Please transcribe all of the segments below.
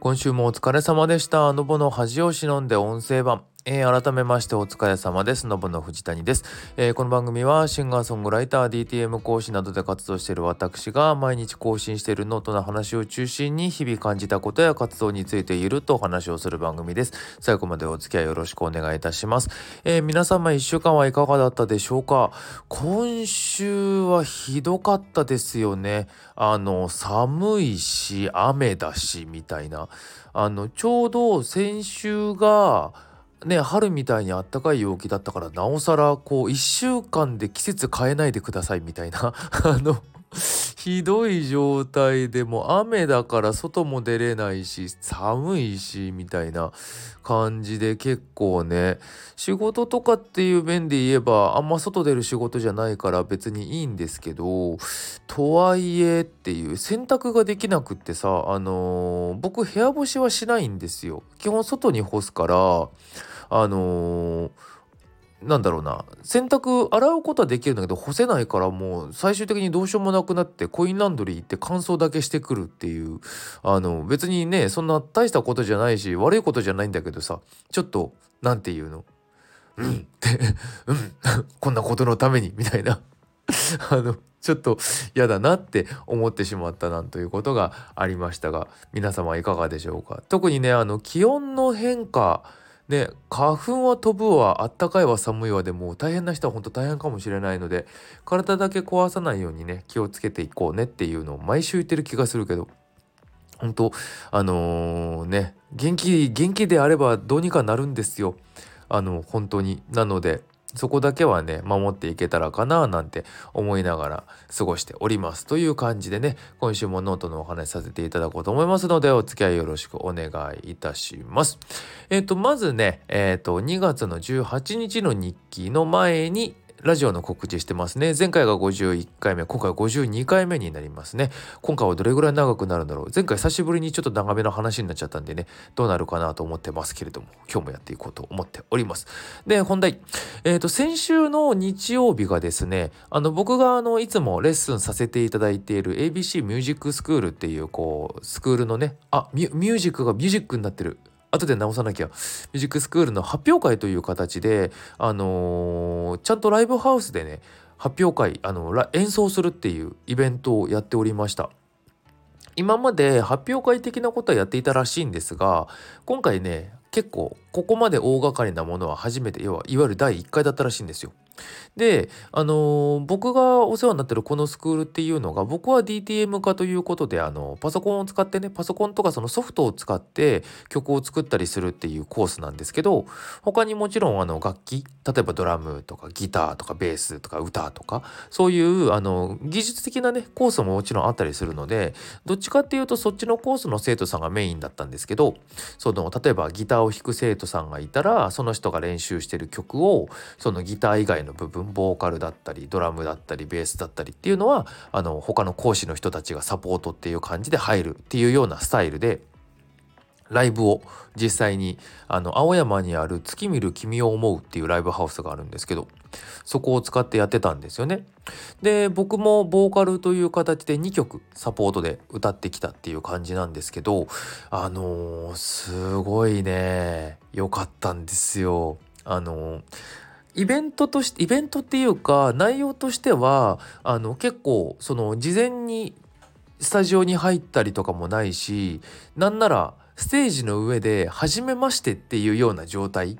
今週もお疲れ様でした。のぼの恥を忍んで音声版。えー、改めましてお疲れ様です。のぶの藤谷です、えー、この番組はシンガーソングライター、DTM 講師などで活動している私が毎日更新しているノートの話を中心に日々感じたことや活動についているとお話をする番組です。最後までお付き合いよろしくお願いいたします。えー、皆様1週間はいかがだったでしょうか今週はひどかったですよね。あの、寒いし、雨だし、みたいな。あの、ちょうど先週が、ね春みたいにあったかい陽気だったからなおさらこう1週間で季節変えないでくださいみたいな あのひどい状態でも雨だから外も出れないし寒いしみたいな感じで結構ね仕事とかっていう面で言えばあんま外出る仕事じゃないから別にいいんですけどとはいえっていう洗濯ができなくってさあのー、僕部屋干しはしないんですよ。基本外に干すからあのー、なんだろうな洗濯洗うことはできるんだけど干せないからもう最終的にどうしようもなくなってコインランドリー行って乾燥だけしてくるっていうあの別にねそんな大したことじゃないし悪いことじゃないんだけどさちょっと何て言うの？うんってうんこんなことのためにみたいな。あのちょっと嫌だなって思ってしまったなんということがありましたが皆様いかがでしょうか？特にねあの気温の変化ね花粉は飛ぶわあったかいわ寒いわでも大変な人は本当大変かもしれないので体だけ壊さないようにね気をつけていこうねっていうのを毎週言ってる気がするけど本当あのー、ね元気元気であればどうにかなるんですよ。あの本当に。なのでそこだけはね守っていけたらかななんて思いながら過ごしておりますという感じでね今週もノートのお話しさせていただこうと思いますのでお付き合いよろしくお願いいたします。えっ、ー、とまずねえっ、ー、と2月の18日の日記の前にラジオの告知してますね。前回が51回目、今回は52回目になりますね。今回はどれぐらい長くなるんだろう。前回久しぶりにちょっと長めの話になっちゃったんでね、どうなるかなと思ってますけれども、今日もやっていこうと思っております。で、本題。えっ、ー、と、先週の日曜日がですね、あの、僕があの、いつもレッスンさせていただいている ABC ミュージックスクールっていう、こう、スクールのね、あ、ミュージックがミュージックになってる。後で直さなきゃミュージックスクールの発表会という形で、あのー、ちゃんとライブハウスでね発表会あの演奏するっていうイベントをやっておりました今まで発表会的なことはやっていたらしいんですが今回ね結構ここまで大掛かりなものは初めて要はいわゆる第1回だったらしいんですよ。で、あのー、僕がお世話になってるこのスクールっていうのが僕は DTM 化ということであのパソコンを使ってねパソコンとかそのソフトを使って曲を作ったりするっていうコースなんですけど他にもちろんあの楽器例えばドラムとかギターとかベースとか歌とかそういうあの技術的なねコースももちろんあったりするのでどっちかっていうとそっちのコースの生徒さんがメインだったんですけどその例えばギターを弾く生徒さんがいたらその人が練習してる曲をそのギター以外の部分ボーカルだったりドラムだったりベースだったりっていうのはあの他の講師の人たちがサポートっていう感じで入るっていうようなスタイルでライブを実際にあの青山にある月見る君を思うっていうライブハウスがあるんですけどそこを使ってやってたんですよね。で僕もボーカルという形で2曲サポートで歌ってきたっていう感じなんですけどあのー、すごいね良かったんですよ。あのーイベントとしてイベントっていうか内容としてはあの結構その事前にスタジオに入ったりとかもないしなんならステージの上で初めましてっていうような状態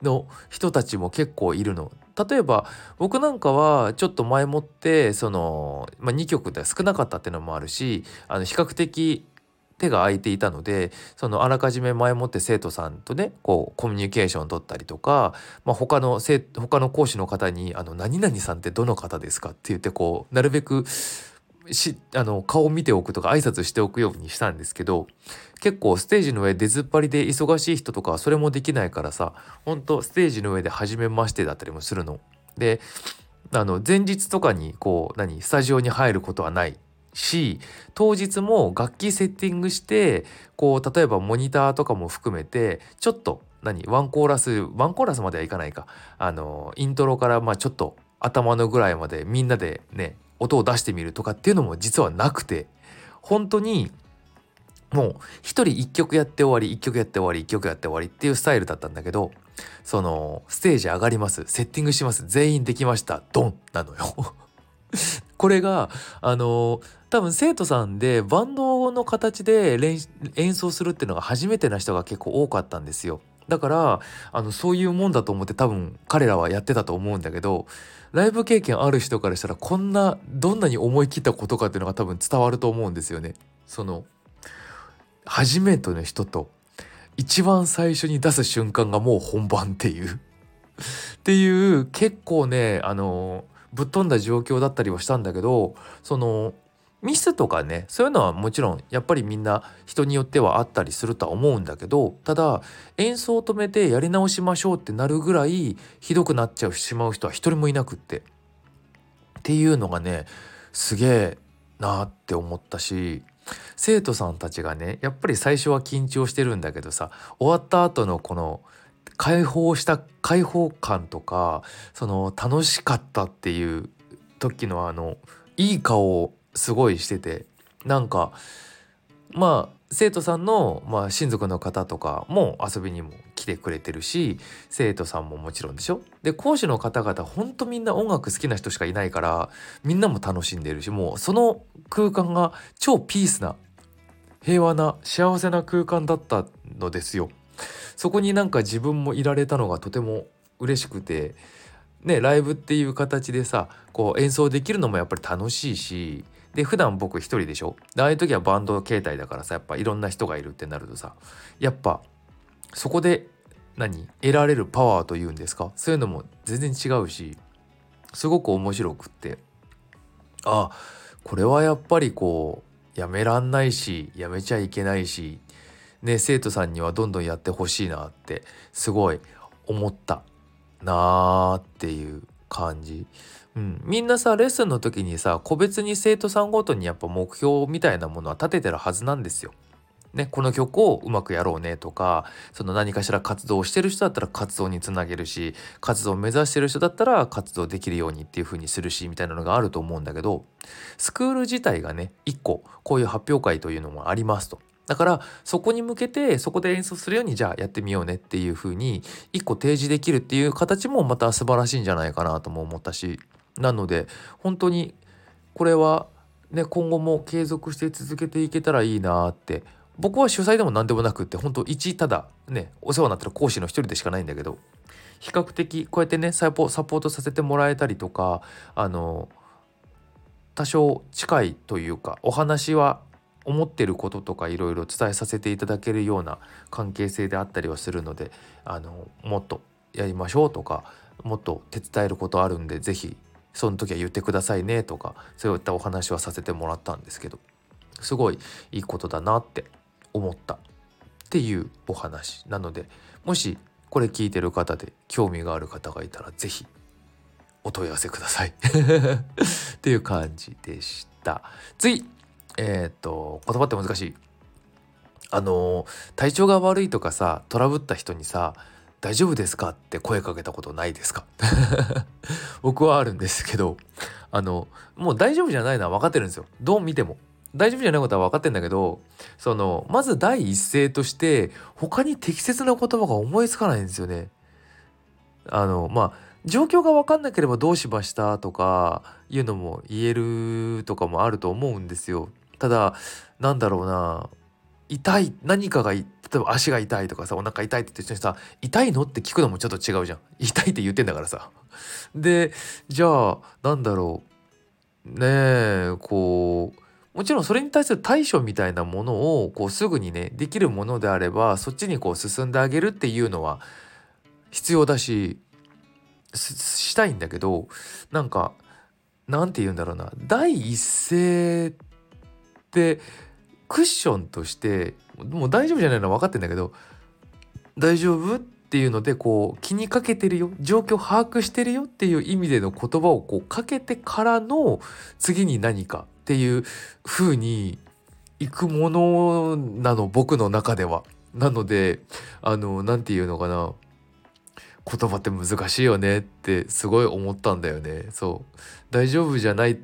の人たちも結構いるの。例えば僕なんかはちょっと前もってその、まあ、2曲で少なかったっていうのもあるしあの比較的手が空いていたのでそのあらかじめ前もって生徒さんとねこうコミュニケーションを取ったりとか、まあ、他の生他の講師の方に「あの何々さんってどの方ですか?」って言ってこうなるべくしあの顔を見ておくとか挨拶しておくようにしたんですけど結構ステージの上出ずっぱりで忙しい人とかそれもできないからさほんとステージの上で初めましてだったりもするの。であの前日とかにこう何スタジオに入ることはないし当日も楽器セッティングしてこう例えばモニターとかも含めてちょっと何ワンコーラスワンコーラスまではいかないか。あのイントロからまあちょっと頭のぐらいまでみんなでね音を出してみるとかっていうのも実はなくて本当にもう一人一曲やって終わり一曲やって終わり一曲やって終わりっていうスタイルだったんだけどそのステージ上がります。セッティングします。全員できました。ドン！なのよ。これがあの多分生徒さんでバンドの形で演奏するっていうのが初めてな人が結構多かったんですよ。だからあのそういうもんだと思って多分彼らはやってたと思うんだけどライブ経験ある人からしたらこんなどんなに思い切ったことかっていうのが多分伝わると思うんですよね。その初めての人と一番最初に出す瞬間がもう本番っていうっていう結構ねあのぶっ飛んだ状況だったりはしたんだけどそのミスとかねそういうのはもちろんやっぱりみんな人によってはあったりするとは思うんだけどただ演奏を止めてやり直しましょうってなるぐらいひどくなっちゃうしまう人は一人もいなくって。っていうのがねすげえなって思ったし生徒さんたちがねやっぱり最初は緊張してるんだけどさ終わった後のこの解放した解放感とかその楽しかったっていう時のあのいい顔をすごいしててなんかまあ生徒さんの、まあ、親族の方とかも遊びにも来てくれてるし生徒さんももちろんでしょ？で講師の方々ほんとみんな音楽好きな人しかいないからみんなも楽しんでるしもうその空間が超ピースな平和な幸せな空間だったのですよ。そこになんか自分もいられたのがとても嬉しくてねライブっていう形でさこう演奏できるのもやっぱり楽しいしで普段僕一人でしょ？でああいう時はバンド形態だからさやっぱいろんな人がいるってなるとさやっぱそこで何？得られるパワーというんですか？そういうのも全然違うしすごく面白くって。あこれはやっぱりこうやめらんないしやめちゃいけないしね生徒さんにはどんどんやってほしいなってすごい思ったなーっていう感じ。うん、みんなさレッスンの時にさ個別に生徒さんごとにやっぱ目標みたいなものは立ててるはずなんですよ。ね、この曲をうまくやろうねとかその何かしら活動をしてる人だったら活動につなげるし活動を目指してる人だったら活動できるようにっていう風にするしみたいなのがあると思うんだけどスクール自体がね一個こういう発表会というのもありますと。だからそこに向けてそこで演奏するようにじゃあやってみようねっていう風に一個提示できるっていう形もまた素晴らしいんじゃないかなとも思ったしなので本当にこれはね今後も継続して続けていけたらいいなって。僕は主催でも何でもなくって本当一ただねお世話になってる講師の一人でしかないんだけど。比較的こうやってねサポートさせてもらえたりとかあの多少近いというかお話は思ってることとかいろいろ伝えさせていただけるような関係性であったりはするのであのもっとやりましょうとかもっと手伝えることあるんで是非その時は言ってくださいねとかそういったお話はさせてもらったんですけどすごいいいことだなって思ったっていうお話なのでもしこれ聞いてる方で興味がある方がいたら是非お問い合わせください。っていう感じでした。次えっ、と言葉って難しい。あの体調が悪いとかさトラブった人にさ大丈夫ですか？って声かけたことないですか？僕はあるんですけどあのもう大丈夫じゃないのは分かってるんですよ。どう見ても。大丈夫じゃないことは分かってんだけどそのまず第一声として他に適切な言葉が思いつかないんですよね。あのまあ状況が分かんなければどうしましたとかいうのも言えるとかもあると思うんですよ。ただなんだろうな。痛い何かが例えば足が痛いとかさお腹痛いって言ってさ「痛いの?」って聞くのもちょっと違うじゃん。痛いって言ってんだからさ。でじゃあなんだろう。ねえこうもちろんそれに対する対処みたいなものをこうすぐにねできるものであればそっちにこう進んであげるっていうのは必要だししたいんだけどなんかなんて言うんだろうな。第一声ってクッションとしてもう大丈夫じゃないのは分かってんだけど大丈夫っていうのでこう気にかけてるよ状況把握してるよっていう意味での言葉をこうかけてからの次に何かっていう風にいくものなの僕の中では。なのであの何て言うのかな言葉って難しいよねってすごい思ったんだよね。そう大丈夫じゃない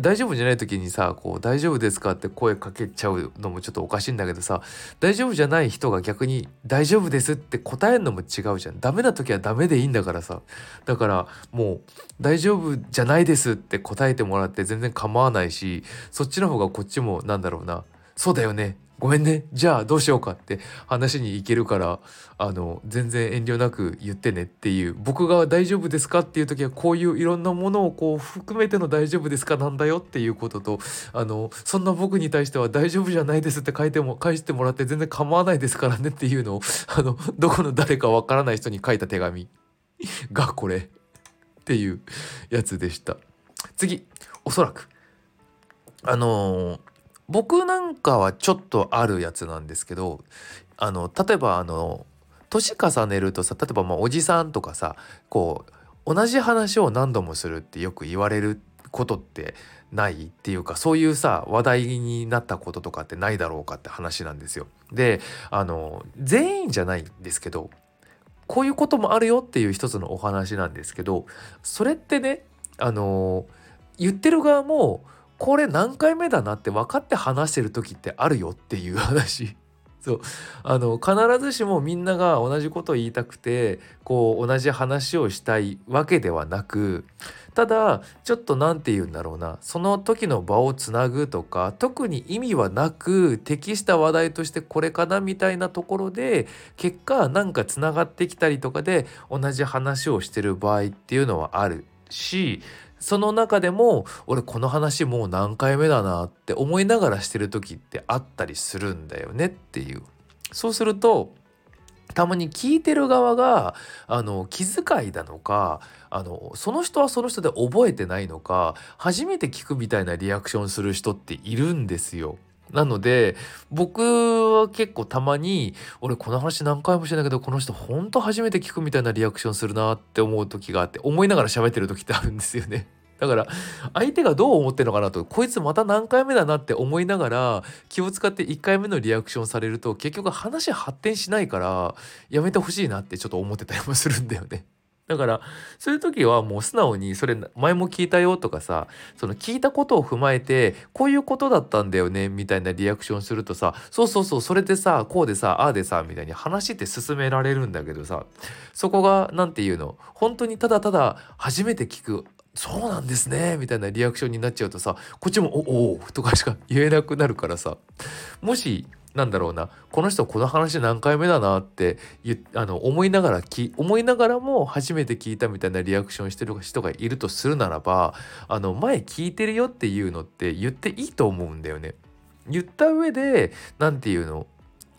大丈夫じゃない時にさこう「大丈夫ですか?」って声かけちゃうのもちょっとおかしいんだけどさ大丈夫じゃない人が逆に「大丈夫です」って答えるのも違うじゃん。ダメな時はダメでいいんだからさ。だからもう「大丈夫じゃないです」って答えてもらって全然構わないしそっちの方がこっちもなんだろうな。そうだよね。ごめんね。じゃあどうしようかって話に行けるからあの全然遠慮なく言ってねっていう。僕が大丈夫ですかっていう時はこういういろんなものをこう含めての大丈夫ですかなんだよっていうこととあのそんな僕に対しては大丈夫じゃないですって書いても返してもらって全然構わないですからねっていうのをあのどこの誰かわからない人に書いた手紙。がこれっていうやつでした。次おそらく。あのー僕なんかはちょっとあるやつなんですけどあの例えばあの年重ねるとさ例えばまあおじさんとかさこう同じ話を何度もするってよく言われることってないっていうかそういうさ話題になったこととかってないだろうかって話なんですよ。であの全員じゃないんですけどこういうこともあるよっていう一つのお話なんですけどそれってねあの言ってる側もこれ何回目だなって分かって話してる時ってあるよっていう話。そうあの必ずしもみんなが同じことを言いたくてこう同じ話をしたいわけではなくただちょっと何て言うんだろうなその時の場をつなぐとか特に意味はなく適した話題としてこれかなみたいなところで結果なんかつながってきたりとかで同じ話をしてる場合っていうのはあるしその中でも俺この話もう何回目だなって思いながらしてる時ってあったりするんだよねっていう。そうするとたまに聞いてる側があの気遣いなのかあのその人はその人で覚えてないのか初めて聞くみたいなリアクションする人っているんですよ。なので僕は結構たまに俺この話何回もしてないけどこの人ほんと初めて聞くみたいなリアクションするなって思う時があって思いながら喋ってる時ってあるんですよね。だから相手がどう思ってるのかなとこいつまた何回目だなって思いながら気を使って1回目のリアクションされると結局話発展しないからやめてほしいなってちょっと思ってたりもするんだよね。だからそういう時はもう素直にそれ前も聞いたよとかさその聞いたことを踏まえてこういうことだったんだよねみたいなリアクションするとさそうそうそうそれでさこうでさああでさみたいに話って進められるんだけどさそこが何て言うの本当にただただ初めて聞くそうなんですねみたいなリアクションになっちゃうとさこっちも「おお」とかしか言えなくなるからさもしなんだろうなこの人この話何回目だなってあの思いながら思いながらも初めて聞いたみたいなリアクションしてる人がいるとするならばあの前聞いてるよっていうのって言っていいと思うんだよね。言った上で何て言うの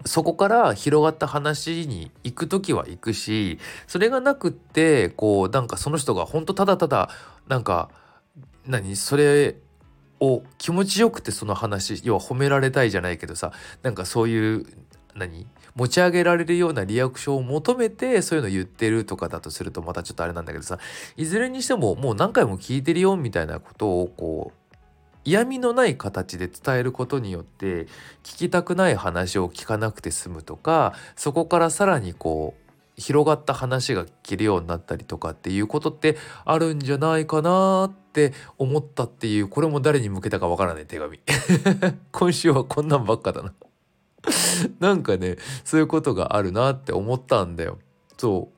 そこから広がった話に行く時は行くしそれがなくってこうなんかその人が本当ただただなんか何それを気持ちよくてその話要は褒められたいじゃないけどさなんかそういう何持ち上げられるようなリアクションを求めてそういうの言ってるとかだとするとまたちょっとあれなんだけどさいずれにしてももう何回も聞いてるよみたいなことをこう嫌味のない形で伝えることによって聞きたくない話を聞かなくて済むとかそこからさらにこう広がった話が聞けるようになったりとかっていうことってあるんじゃないかなって思ったっていうこれも誰に向けたかわからない手紙。今週はこんなんばっかだな。なんかねそういうことがあるなって思ったんだよ。そう。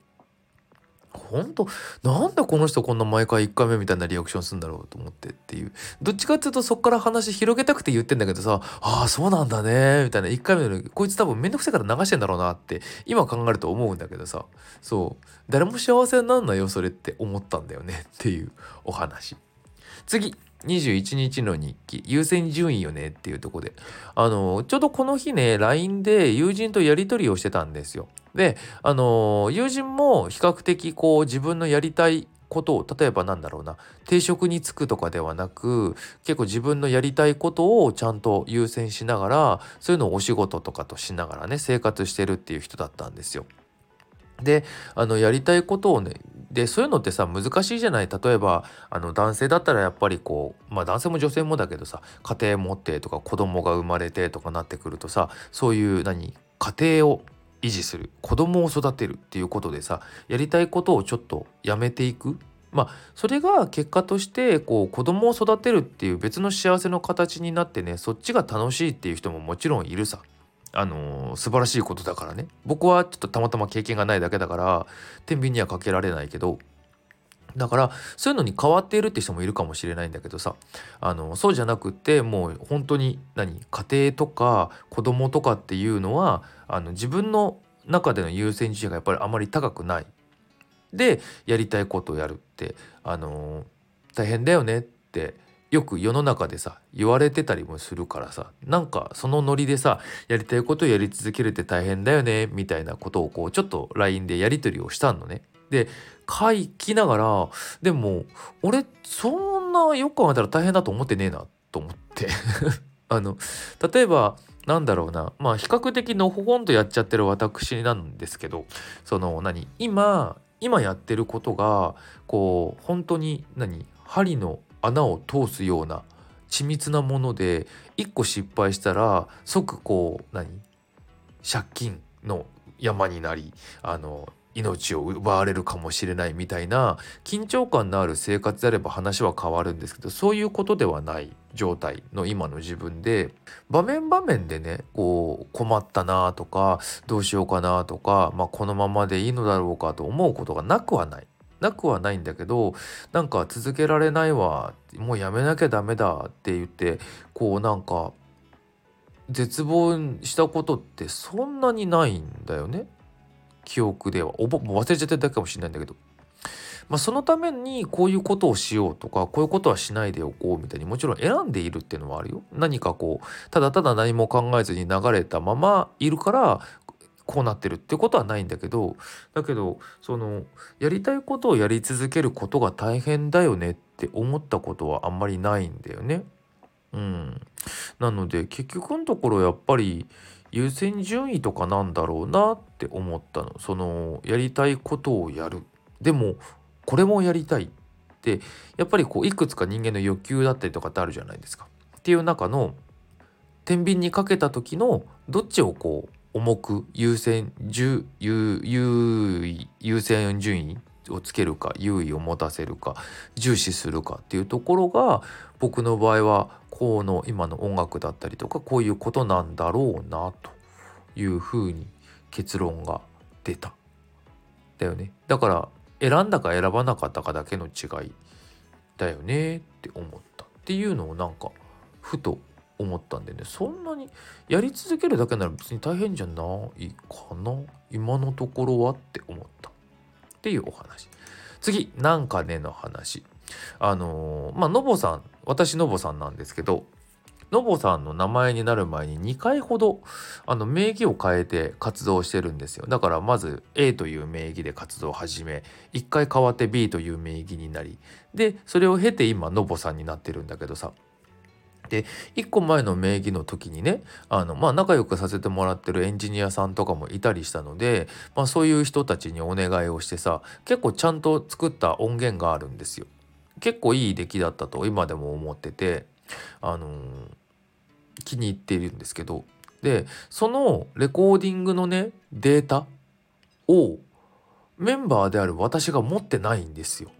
本当なんでこの人こんな毎回1回目みたいなリアクションするんだろうと思ってっていう。どっちかっていうとそっから話広げたくて言ってんだけどさああそうなんだねみたいな1回目のこいつ多分めんどくさいから流してんだろうなって今考えると思うんだけどさ。そう。誰も幸せになんないよそれって思ったんだよねっていうお話。次。21日の日記優先順位よねっていうとこであのちょうどこの日ね LINE で友人とやり取りをしてたんですよであの友人も比較的こう自分のやりたいことを例えばなんだろうな定職に就くとかではなく結構自分のやりたいことをちゃんと優先しながらそういうのをお仕事とかとしながらね生活してるっていう人だったんですよ。であのやりたいことをねでそういうのってさ難しいじゃない例えばあの男性だったらやっぱりこうまあ男性も女性もだけどさ家庭持ってとか子供が生まれてとかなってくるとさそういう何家庭を維持する子供を育てるっていうことでさやりたいことをちょっとやめていくまあそれが結果としてこう子供を育てるっていう別の幸せの形になってねそっちが楽しいっていう人ももちろんいるさ。あのー、素晴らしいことだからね。僕はちょっとたまたま経験がないだけだから天秤にはかけられないけど。だからそういうのに変わっているって人もいるかもしれないんだけどさ。あのそうじゃなくてもう本当に何家庭とか子供とかっていうのはあの自分の中での優先順位がやっぱりあまり高くない。でやりたいことをやるってあの大変だよねってよく世の中でさ言われてたりもするからさなんかそのノリでさやりたいことをやり続けるって大変だよねみたいなことをこうちょっと LINE でやり取りをしたのね。で書きながらでも俺そんなよく考えたら大変だと思ってねえなと思って あの例えばなんだろうなまあ比較的のほほんとやっちゃってる私なんですけどその何今今やってることがこう本当に何針の穴を通すような緻密なもので1個失敗したら即こう何？借金の山になりあの命を奪われるかもしれないみたいな緊張感のある生活であれば話は変わるんですけどそういうことではない状態の今の自分で場面場面でねこう困ったなとかどうしようかなとか、まあ、このままでいいのだろうかと思うことがなくはない。なくはないんだけどなんか続けられないわもうやめなきゃダメだって言ってこうなんか絶望したことってそんなにないんだよね。記憶では。おぼ忘れちゃってるだけかもしれないんだけど。まあ、そのためにこういうことをしようとかこういうことはしないでおこうみたいにもちろん選んでいるっていうのはあるよ。何かこうただただ何も考えずに流れたままいるからこうなってるってことはないんだけどだけどそのやりたいことをやり続けることが大変だよねって思ったことはあんまりないんだよね。うん、なので結局のところやっぱり優先順位とかなんだろうなって思ったのそのやりたいことをやるでもこれもやりたいってやっぱりこういくつか人間の欲求だったりとかってあるじゃないですか。っていう中の天秤にかけた時のどっちをこう重く優先優優先順位をつけるか優位を持たせるか重視するかっていうところが僕の場合はこうの今の音楽だったりとかこういうことなんだろうなというふうに結論が出た。だよね。だから選んだか選ばなかったかだけの違いだよねって思ったっていうのをなんかふと思ったんでねそんなにやり続けるだけなら別に大変じゃないかな。今のところはって思った。っていうお話。次なんかねの話。あのー、まあのぼさん私のぼさんなんですけどのぼさんの名前になる前に2回ほどあの名義を変えて活動してるんですよ。だからまず A という名義で活動を始め1回変わって B という名義になり。でそれを経て今のぼさんになってるんだけどさ。で1個前の名義の時にねあの、まあ、仲良くさせてもらってるエンジニアさんとかもいたりしたので、まあ、そういう人たちにお願いをしてさ結構ちゃんと作った音源があるんですよ。結構いい出来だったと今でも思っててあのー、気に入っているんですけどでそのレコーディングのねデータをメンバーである私が持ってないんですよ。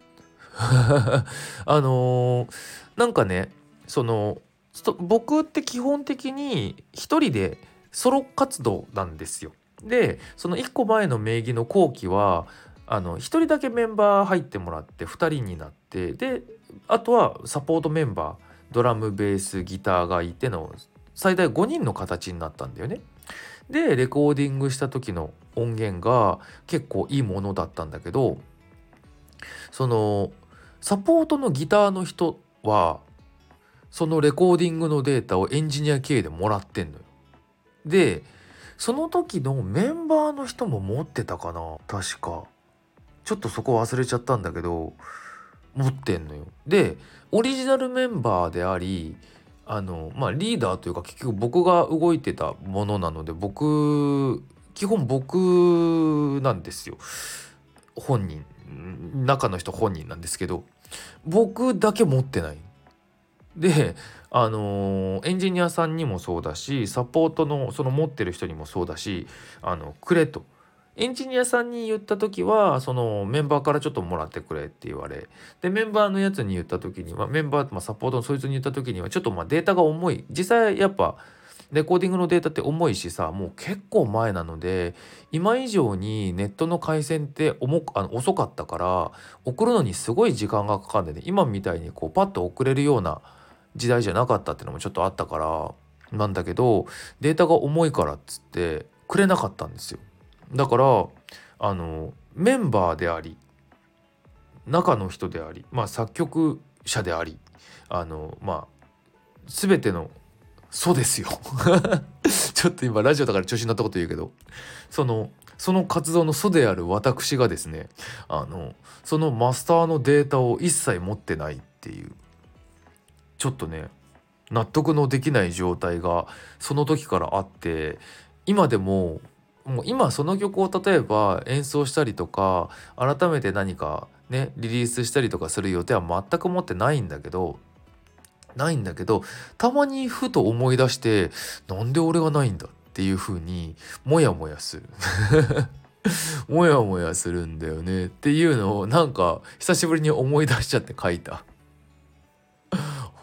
あのー、なんかねその僕って基本的に一人でソロ活動なんですよ。でその1個前の名義の後期はあの1人だけメンバー入ってもらって2人になってであとはサポートメンバードラムベースギターがいての最大5人の形になったんだよね。でレコーディングした時の音源が結構いいものだったんだけどそのサポートのギターの人はそのレコーディングのデータをエンジニア経由でもらってんのよ。でその時のメンバーの人も持ってたかな？確か。ちょっとそこ忘れちゃったんだけど持ってんのよ。でオリジナルメンバーでありあのまあリーダーというか結局僕が動いてたものなので僕基本僕なんですよ本人中の人本人なんですけど僕だけ持ってない。であのエンジニアさんにもそうだしサポートのその持ってる人にもそうだしあのくれと。エンジニアさんに言った時はそのメンバーからちょっともらってくれって言われ。でメンバーのやつに言った時にはメンバー、まあ、サポートのそいつに言った時にはちょっとまあデータが重い。実際やっぱレコーディングのデータって重いしさもう結構前なので今以上にネットの回線って重あの遅かったから送るのにすごい時間がかかんでね。今みたいにこうパッと送れるような時代じゃなかったっていうのもちょっとあったからなんだけどデータが重いからっつってくれなかったんですよ。だからあのメンバーであり中の人でありまあ作曲者でありあのまあ全てのそうですよ。ちょっと今ラジオだから調子に乗ったこと言うけど。そのその活動の祖である私がですねあのそのマスターのデータを一切持ってないっていう。ちょっとね納得のできない状態がその時からあって今でももう今その曲を例えば演奏したりとか改めて何かねリリースしたりとかする予定は全く持ってないんだけどないんだけどたまにふと思い出してなんで俺がないんだっていう風にモヤモヤする。モヤモヤするんだよねっていうのをなんか久しぶりに思い出しちゃって書いた。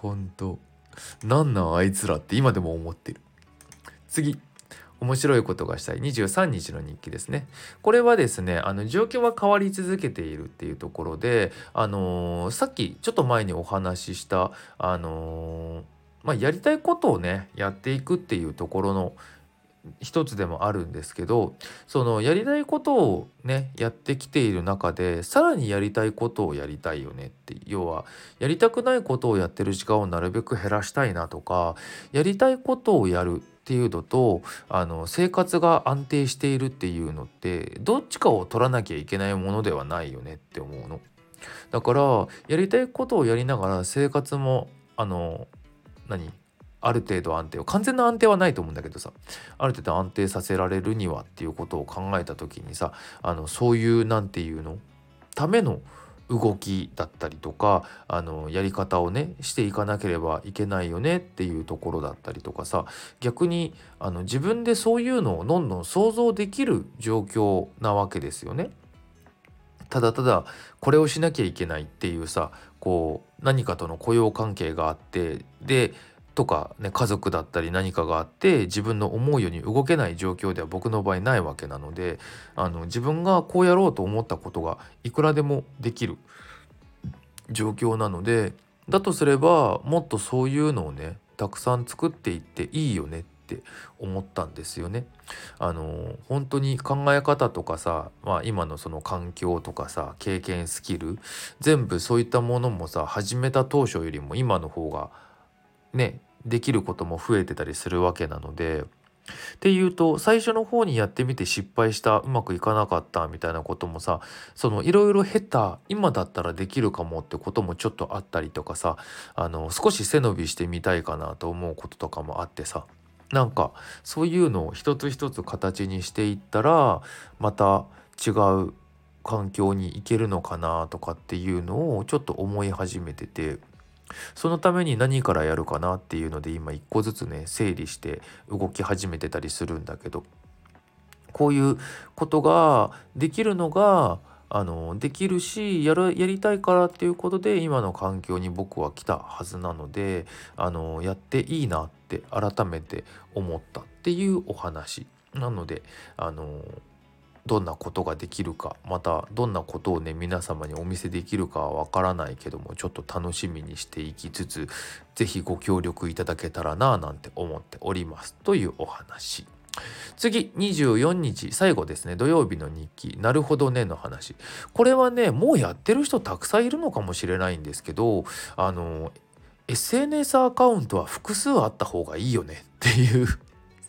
ほんとなんなんあいつらって今でも思ってる。次。面白いことがしたい。23日の日記ですね。これはですねあの状況は変わり続けているっていうところであのー、さっきちょっと前にお話ししたあのー、まあ、やりたいことをねやっていくっていうところの一つでもあるんですけどそのやりたいことをねやってきている中でさらにやりたいことをやりたいよねって要はやりたくないことをやってる時間をなるべく減らしたいなとかやりたいことをやるっていうのとあの生活が安定しているっていうのってどっちかを取らなきゃいけないものではないよねって思うの。だからやりたいことをやりながら生活もあの何？ある程度安定を完全な安定はないと思うんだけどさある程度安定させられるにはっていうことを考えた時にさあのそういう何て言うのための動きだったりとかあのやり方をねしていかなければいけないよねっていうところだったりとかさ逆にあの自分でそういうのをどんどん想像できる状況なわけですよね。ただただこれをしなきゃいけないっていうさこう何かとの雇用関係があってでとか、ね、家族だったり何かがあって自分の思うように動けない状況では僕の場合ないわけなのであの自分がこうやろうと思ったことがいくらでもできる状況なのでだとすればもっとそういうのをねたくさん作っていっていいよねって思ったんですよね。あの本当に考え方とかさ、まあ、今のその環境とかさ経験スキル全部そういったものもさ始めた当初よりも今の方がねできることも増えてたりするわけなのでっていうと最初の方にやってみて失敗したうまくいかなかったみたいなこともさそのいろいろ経た今だったらできるかもってこともちょっとあったりとかさあの少し背伸びしてみたいかなと思うこととかもあってさなんかそういうのを一つ一つ形にしていったらまた違う環境に行けるのかなとかっていうのをちょっと思い始めてて。そのために何からやるかなっていうので今一個ずつね整理して動き始めてたりするんだけどこういうことができるのがあのできるしやるやりたいからっていうことで今の環境に僕は来たはずなのであのやっていいなって改めて思ったっていうお話なのであのどんなことができるかまたどんなことをね皆様にお見せできるかはわからないけどもちょっと楽しみにしていきつつ是非ご協力いただけたらななんて思っております。というお話。次24日最後ですね。土曜日の日記。なるほどねの話。これはねもうやってる人たくさんいるのかもしれないんですけどあの SNS アカウントは複数あった方がいいよねっていう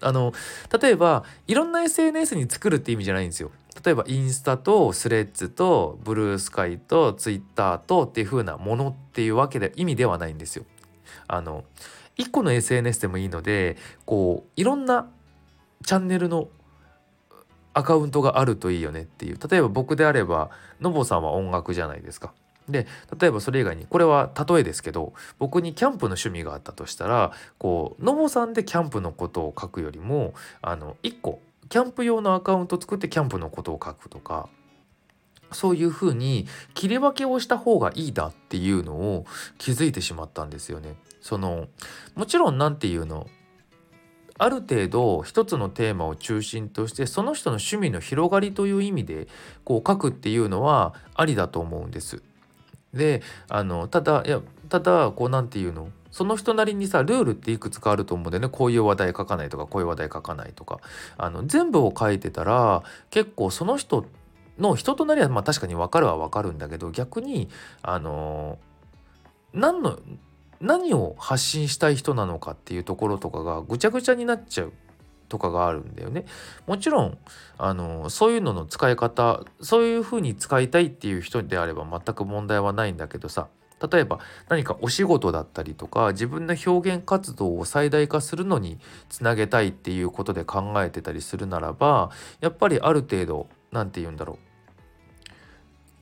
あの例えばいろんな SNS に作るって意味じゃないんですよ。例えばインスタとスレッズとブルースカイとツイッターとっていう風なものっていうわけで意味ではないんですよ。あの1個の SNS でもいいのでこういろんなチャンネルのアカウントがあるといいよねっていう例えば僕であればのぼさんは音楽じゃないですか。で例えばそれ以外にこれは例えですけど僕にキャンプの趣味があったとしたらこうのぼさんでキャンプのことを書くよりもあの1個キャンプ用のアカウント作ってキャンプのことを書くとかそういうふうに切り分けをした方がいいだっていうのを気づいてしまったんですよね。そのもちろん何て言うのある程度一つのテーマを中心としてその人の趣味の広がりという意味でこう書くっていうのはありだと思うんです。であのただいやただこう何て言うの？その人なりにさルールっていくつかあると思うんでね。こういう話題書かないとかこういう話題書かないとか。あの全部を書いてたら結構その人の人となりはまあ確かに分かるは分かるんだけど逆にあの何の何を発信したい人なのかっていうところとかがぐちゃぐちゃになっちゃう。とかがあるんだよね。もちろんあのそういうのの使い方そういうふうに使いたいっていう人であれば全く問題はないんだけどさ。例えば何かお仕事だったりとか自分の表現活動を最大化するのにつなげたいっていうことで考えてたりするならばやっぱりある程度何て言うんだろう。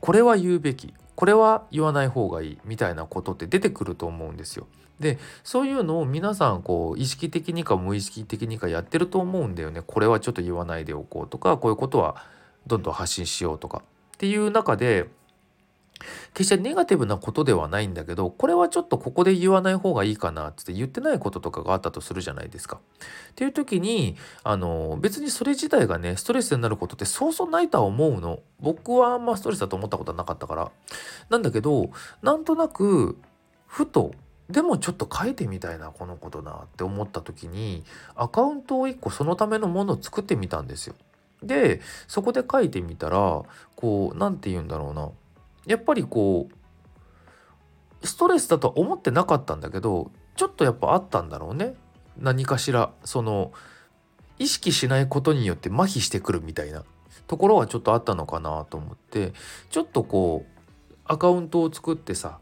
これは言うべき。これは言わない方がいいみたいなことって出てくると思うんですよ。でそういうのを皆さんこう意識的にか無意識的にかやってると思うんだよね。これはちょっと言わないでおこうとかこういうことはどんどん発信しようとかっていう中で決してネガティブなことではないんだけどこれはちょっとここで言わない方がいいかなって言ってないこととかがあったとするじゃないですか。っていう時にあの別にそれ自体がねストレスになることってそうそうないとは思うの。僕はあんまストレスだと思ったことはなかったから。なんだけどなんとなくふとでもちょっと書いてみたいなこのことなって思った時にアカウントを1個そのためのものを作ってみたんですよ。でそこで書いてみたらこう何て言うんだろうなやっぱりこうストレスだとは思ってなかったんだけどちょっとやっぱあったんだろうね。何かしらその意識しないことによって麻痺してくるみたいな。ところはちょっとあったのかなと思ってちょっとこうアカウントを作ってさ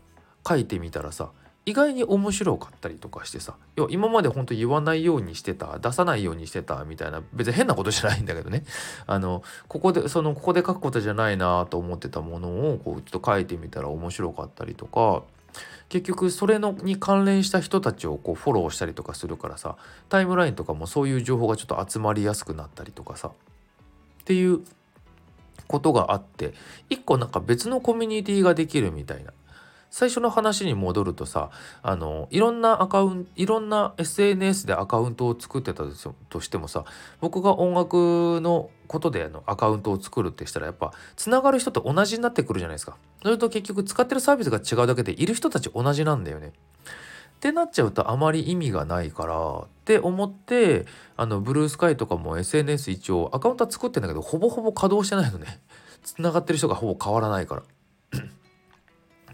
書いてみたらさ意外に面白かったりとかしてさ要は今までほんと言わないようにしてた出さないようにしてたみたいな別に変なことじゃないんだけどね。あのここでそのここで書くことじゃないなと思ってたものをこうちょっと書いてみたら面白かったりとか結局それのに関連した人たちをこうフォローしたりとかするからさタイムラインとかもそういう情報がちょっと集まりやすくなったりとかさっていうことがあって一個なんか別のコミュニティができるみたいな。最初の話に戻るとさあのいろんなアカウントいろんな SNS でアカウントを作ってたとしてもさ僕が音楽のことでのアカウントを作るってしたらやっぱつながる人と同じになってくるじゃないですか。それと結局使ってるサービスが違うだけでいる人たち同じなんだよね。ってなっちゃうとあまり意味がないからって思ってあのブルースカイとかも SNS 一応アカウントは作ってんだけどほぼほぼ稼働してないのね。つながってる人がほぼ変わらないから。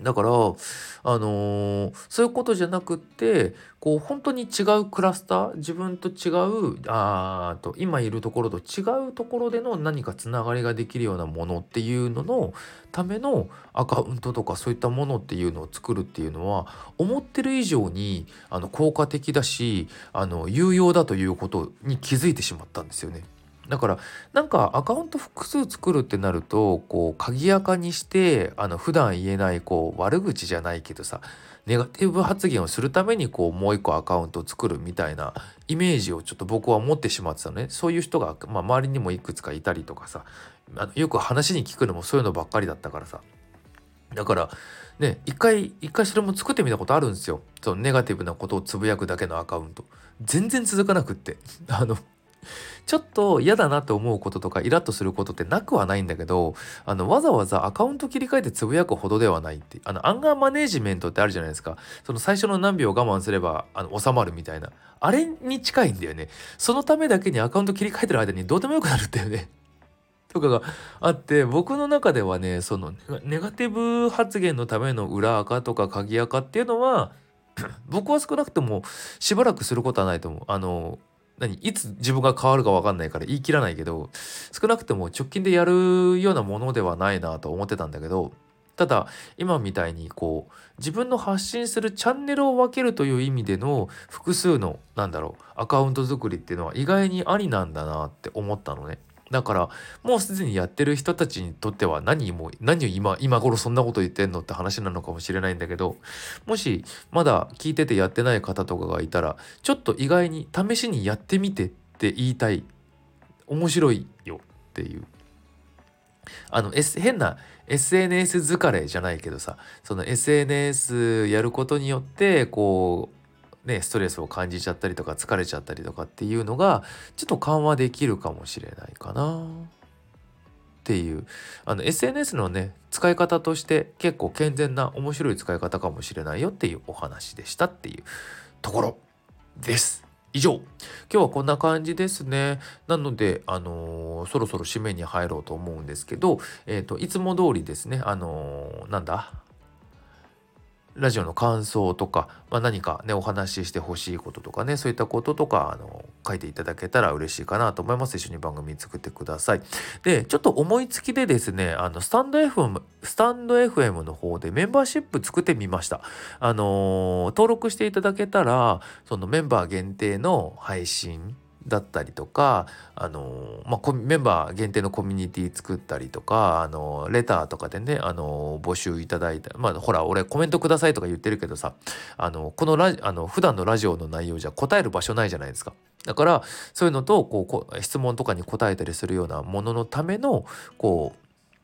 だから、あのー、そういうことじゃなくってこう本当に違うクラスター自分と違うあと今いるところと違うところでの何かつながりができるようなものっていうののためのアカウントとかそういったものっていうのを作るっていうのは思ってる以上にあの効果的だしあの有用だということに気づいてしまったんですよね。だからなんかアカウント複数作るってなるとこう鍵垢にしてあの普段言えないこう悪口じゃないけどさネガティブ発言をするためにこうもう一個アカウントを作るみたいなイメージをちょっと僕は持ってしまってたのね。そういう人が、まあ、周りにもいくつかいたりとかさあのよく話に聞くのもそういうのばっかりだったからさ。だからね一回一回それも作ってみたことあるんですよ。そのネガティブなことをつぶやくだけのアカウント。全然続かなくって。あのちょっと嫌だなって思うこととかイラッとすることってなくはないんだけどあのわざわざアカウント切り替えてつぶやくほどではないってあのアンガーマネージメントってあるじゃないですか。その最初の何秒我慢すればあの収まるみたいな。あれに近いんだよね。そのためだけにアカウント切り替えてる間にどうでもよくなるんだよね。とかがあって僕の中ではねそのネガティブ発言のための裏垢とか鍵垢っていうのは 僕は少なくともしばらくすることはないと思う。あの何いつ自分が変わるか分かんないから言い切らないけど少なくとも直近でやるようなものではないなと思ってたんだけどただ今みたいにこう自分の発信するチャンネルを分けるという意味での複数のなんだろうアカウント作りっていうのは意外にありなんだなって思ったのね。だからもうすでにやってる人たちにとっては何も何を今今頃そんなこと言ってんのって話なのかもしれないんだけどもしまだ聞いててやってない方とかがいたらちょっと意外に試しにやってみてって言いたい。面白いよ。っていう。あの、S、変な SNS 疲れじゃないけどさその SNS やることによってこうねストレスを感じちゃったりとか疲れちゃったりとかっていうのがちょっと緩和できるかもしれないかな。っていう。あの SNS のね使い方として結構健全な面白い使い方かもしれないよっていうお話でしたっていう。ところです。以上。今日はこんな感じですね。なのであのー、そろそろ締めに入ろうと思うんですけどえっ、ー、といつも通りですねあのー、なんだ？ラジオの感想とか、まあ、何かねお話ししてほしいこととかねそういったこととかあの書いていただけたら嬉しいかなと思います。一緒に番組作ってください。でちょっと思いつきでですねあのスタンド FM スタンド FM の方でメンバーシップ作ってみました。あの登録していただけたらそのメンバー限定の配信だったりとかあの、まあ、メンバー限定のコミュニティ作ったりとかあのレターとかでねあの募集いただいたまあほら俺コメントくださいとか言ってるけどさあのこのラあの普段のラジオの内容じゃ答える場所ないじゃないですか。だからそういうのとこう質問とかに答えたりするようなもののためのこ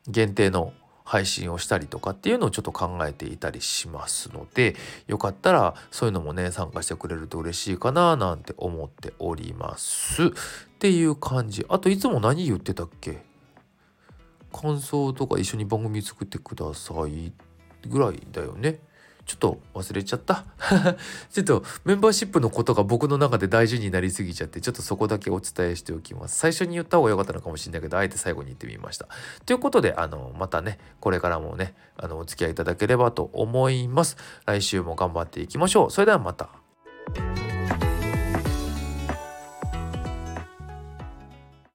う限定の配信をしたりとかっていうのをちょっと考えていたりしますのでよかったらそういうのもね参加してくれると嬉しいかななんて思っております。っていう感じ。あといつも何言ってたっけ？感想とか一緒に番組作ってくださいぐらいだよね。ちょっと忘れちゃった。ちょっとメンバーシップのことが僕の中で大事になりすぎちゃってちょっとそこだけお伝えしておきます。最初に言った方が良かったのかもしれないけどあえて最後に言ってみました。ということであのまたねこれからもねあのお付き合いいただければと思います。来週も頑張っていきましょう。それではまた。